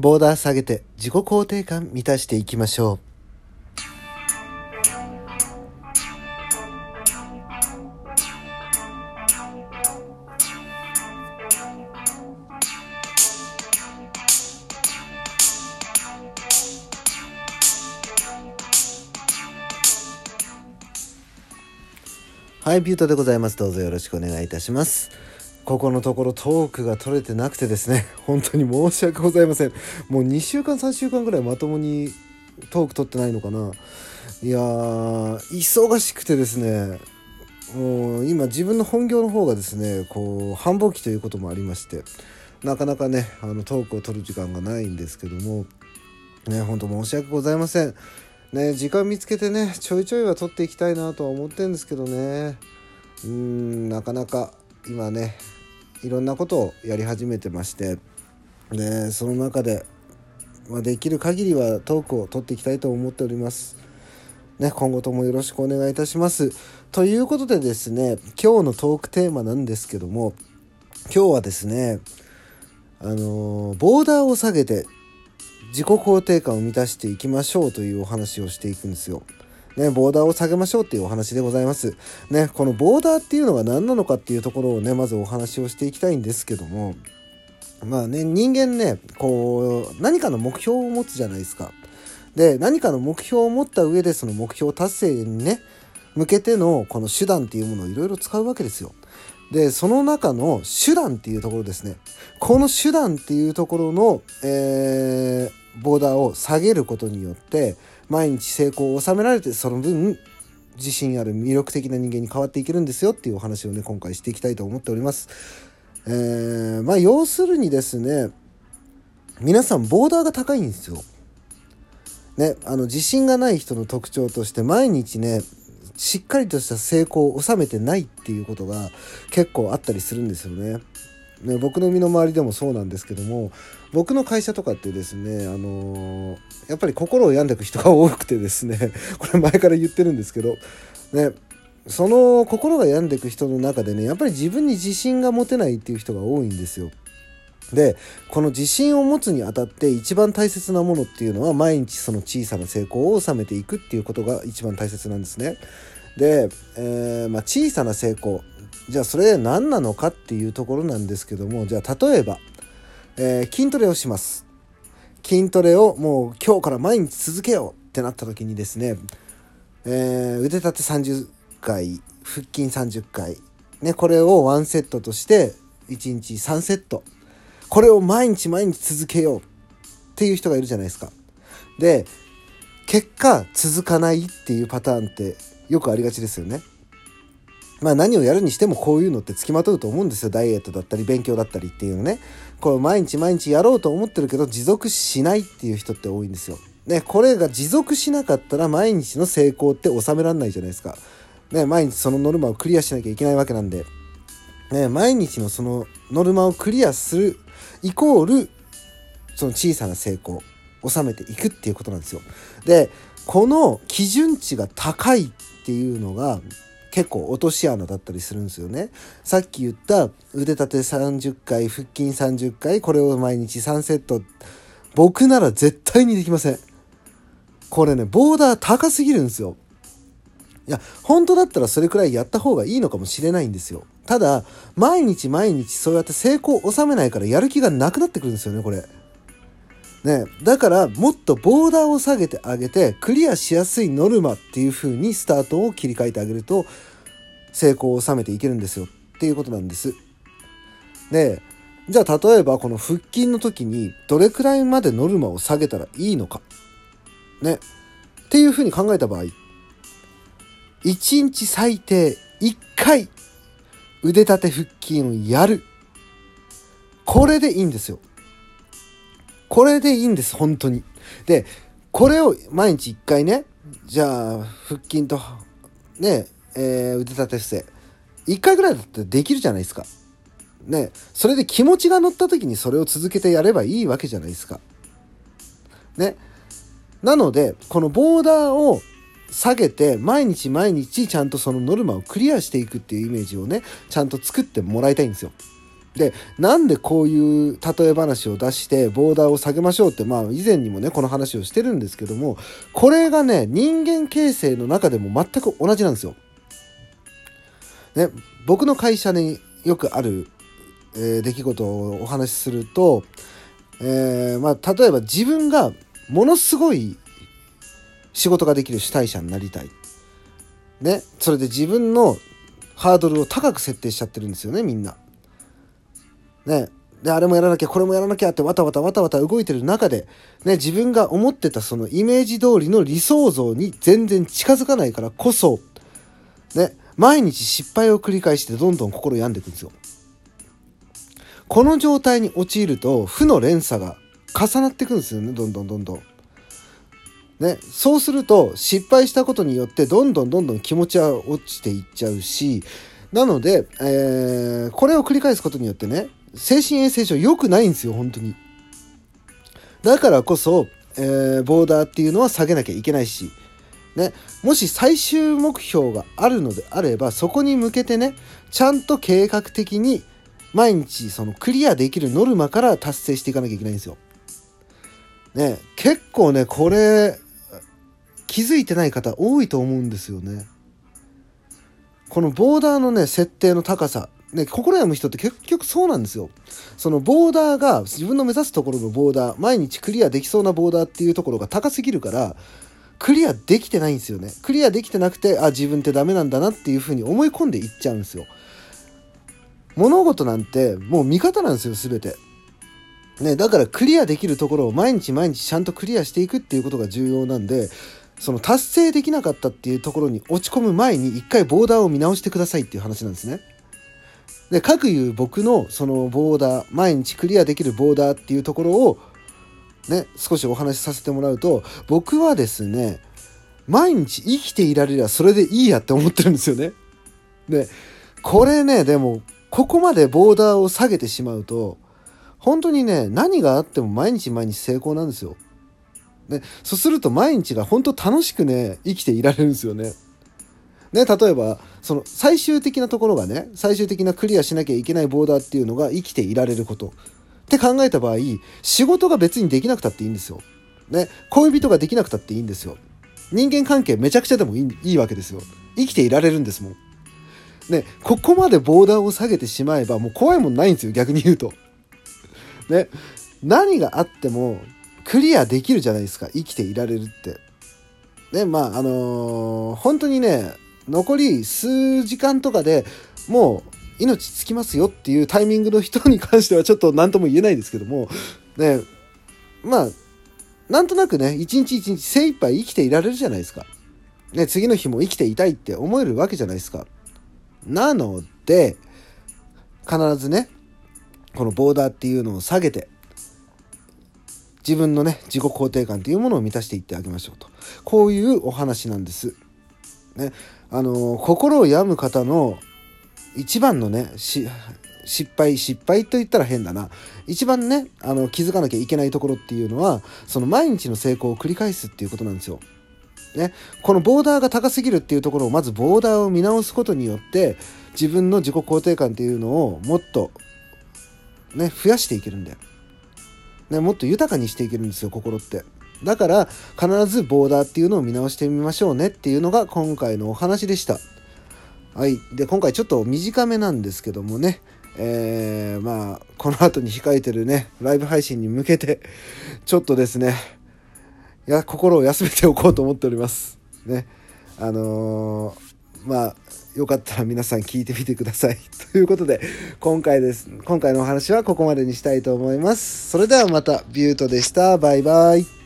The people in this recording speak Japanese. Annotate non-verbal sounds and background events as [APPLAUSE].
ボーダー下げて自己肯定感満たしていきましょう。はいビュートでございます。どうぞよろしくお願いいたします。ここのところトークが取れてなくてですね。[LAUGHS] 本当に申し訳ございません。もう2週間3週間ぐらいまともにトーク取ってないのかな。いやー忙しくてですね。もう今自分の本業の方がですねこう繁忙期ということもありましてなかなかねあのトークを取る時間がないんですけどもね本当申し訳ございません。ね時間見つけてねちょいちょいは取っていきたいなとは思ってるんですけどね。うーんなかなか今ねいろんなことをやり始めてましてでその中で、まあ、できる限りはトークを取っていきたいと思っております。ね、今後ともよろしくお願いいたします。ということでですね今日のトークテーマなんですけども今日はですねあのボーダーを下げて自己肯定感を満たしていきましょうというお話をしていくんですよ。ね、ボーダーを下げましょうっていうお話でございます。ね、このボーダーっていうのが何なのかっていうところをね、まずお話をしていきたいんですけども、まあね、人間ね、こう、何かの目標を持つじゃないですか。で、何かの目標を持った上でその目標達成にね、向けてのこの手段っていうものをいろいろ使うわけですよ。で、その中の手段っていうところですね。この手段っていうところの、えー、ボーダーを下げることによって、毎日成功を収められて、その分、自信ある魅力的な人間に変わっていけるんですよっていうお話をね、今回していきたいと思っております。えー、まあ、要するにですね、皆さんボーダーが高いんですよ。ね、あの、自信がない人の特徴として、毎日ね、しっかりとした成功を収めてないっていうことが結構あったりするんですよね。ね僕の身の回りでもそうなんですけども僕の会社とかってですね、あのーやっぱり心を病んでいく人が多くてですね [LAUGHS] これ前から言ってるんですけど、ね、その心が病んでいく人の中でねやっぱり自分に自信が持てないっていう人が多いんですよ。でこの自信を持つにあたって一番大切なものっていうのは毎日その小さな成功を収めていくっていうことが一番大切なんですね。で、えーまあ、小さな成功じゃあそれ何なのかっていうところなんですけどもじゃあ例えば、えー筋トレをします。筋トレをもう今日から毎日続けようってなった時にですね、えー腕立て30回腹筋30回、ね、これをワンセットとして1日3セットこれを毎日毎日続けようっていう人がいるじゃないですか。で結果続かないっていうパターンってよくありがちですよね。まあ何をやるにしてもこういうのってつきまとうと思うんですよ。ダイエットだったり勉強だったりっていうのね。これ毎日毎日やろうと思ってるけど持続しないっていう人って多いんですよ。ね、これが持続しなかったら毎日の成功って収められないじゃないですか。ね、毎日そのノルマをクリアしなきゃいけないわけなんで。ね、毎日のそのノルマをクリアするイコールその小さな成功を収めていくっていうことなんですよ。で、この基準値が高いっていうのが結構落とし穴だったりするんですよね。さっき言った腕立て30回、腹筋30回、これを毎日3セット。僕なら絶対にできません。これね、ボーダー高すぎるんですよ。いや、本当だったらそれくらいやった方がいいのかもしれないんですよ。ただ、毎日毎日そうやって成功を収めないからやる気がなくなってくるんですよね、これ。ね、だからもっとボーダーを下げてあげてクリアしやすいノルマっていう風にスタートを切り替えてあげると成功を収めていけるんですよっていうことなんです。でじゃあ例えばこの腹筋の時にどれくらいまでノルマを下げたらいいのかねっていう風に考えた場合1日最低1回腕立て腹筋をやるこれでいいんですよ。これでいいんです、本当に。で、これを毎日1回ね、じゃあ、腹筋と、ね、えー腕立て伏せ。1回ぐらいだったらできるじゃないですか。ね、それで気持ちが乗った時にそれを続けてやればいいわけじゃないですか。ね。なので、このボーダーを下げて、毎日毎日ちゃんとそのノルマをクリアしていくっていうイメージをね、ちゃんと作ってもらいたいんですよ。でなんでこういう例え話を出してボーダーを下げましょうってまあ以前にもねこの話をしてるんですけどもこれがね人間形成の中でも全く同じなんですよ。ね僕の会社によくある、えー、出来事をお話しすると、えー、まあ、例えば自分がものすごい仕事ができる主体者になりたい。ね、それで自分のハードルを高く設定しちゃってるんですよねみんな。ね、であれもやらなきゃこれもやらなきゃってわたわたわたわた動いてる中で、ね、自分が思ってたそのイメージ通りの理想像に全然近づかないからこそ、ね、毎日失敗を繰り返してどんどん心病んでいくんですよ。この状態に陥ると負の連鎖が重なっていくんですよねどんどんどんどん。ね、そうすると失敗したことによってどんどんどんどん気持ちは落ちていっちゃうしなので、えー、これを繰り返すことによってね精神衛生上良くないんですよ本当にだからこそ、えー、ボーダーっていうのは下げなきゃいけないし、ね、もし最終目標があるのであればそこに向けてねちゃんと計画的に毎日そのクリアできるノルマから達成していかなきゃいけないんですよ。ね、結構ねこれ気づいてない方多いと思うんですよね。このボーダーのね設定の高さね、心病む人って結局そうなんですよ。そのボーダーが自分の目指すところのボーダー、毎日クリアできそうなボーダーっていうところが高すぎるから、クリアできてないんですよね。クリアできてなくて、あ、自分ってダメなんだなっていうふうに思い込んでいっちゃうんですよ。物事なんてもう味方なんですよ、全て。ね、だからクリアできるところを毎日毎日ちゃんとクリアしていくっていうことが重要なんで、その達成できなかったっていうところに落ち込む前に一回ボーダーを見直してくださいっていう話なんですね。で、各言う僕のそのボーダー、毎日クリアできるボーダーっていうところを、ね、少しお話しさせてもらうと、僕はですね、毎日生きていられりゃそれでいいやって思ってるんですよね。で、これね、でも、ここまでボーダーを下げてしまうと、本当にね、何があっても毎日毎日成功なんですよ。で、そうすると毎日が本当楽しくね、生きていられるんですよね。ね、例えばその最終的なところがね最終的なクリアしなきゃいけないボーダーっていうのが生きていられることって考えた場合仕事が別にできなくたっていいんですよ。ね、恋人ができなくたっていいんですよ。人間関係めちゃくちゃでもいいいいわけですよ。生きていられるんですもん。ね、ここまでボーダーを下げてしまえばもう怖いもんないんですよ逆に言うと。ね、何があってもクリアできるじゃないですか生きていられるって。ねまああのー、本当にね残り数時間とかでもう命つきますよっていうタイミングの人に関してはちょっと何とも言えないですけども、ね、まあ、なんとなくね、一日一日精一杯生きていられるじゃないですか。ね、次の日も生きていたいって思えるわけじゃないですか。なので、必ずね、このボーダーっていうのを下げて、自分のね、自己肯定感っていうものを満たしていってあげましょうと。こういうお話なんです。ね、あの心を病む方の一番のね失敗失敗と言ったら変だな一番ねあの気づかなきゃいけないところっていうのはその毎日の成功を繰り返すっていうことなんですよ。ね、このボーダーが高すぎるっていうところをまずボーダーを見直すことによって自分の自己肯定感っていうのをもっとね増やしていけるんだよ。ね、もっと豊かにしていけるんですよ心って。だから必ずボーダーっていうのを見直してみましょうねっていうのが今回のお話でした。はい。で、今回ちょっと短めなんですけどもね、えー、まあ、この後に控えてるね、ライブ配信に向けて、ちょっとですね、いや、心を休めておこうと思っております。ね。あのー、まあ、よかったら皆さん聞いてみてください。[LAUGHS] ということで、今回です。今回のお話はここまでにしたいと思います。それではまた、ビュートでした。バイバイ。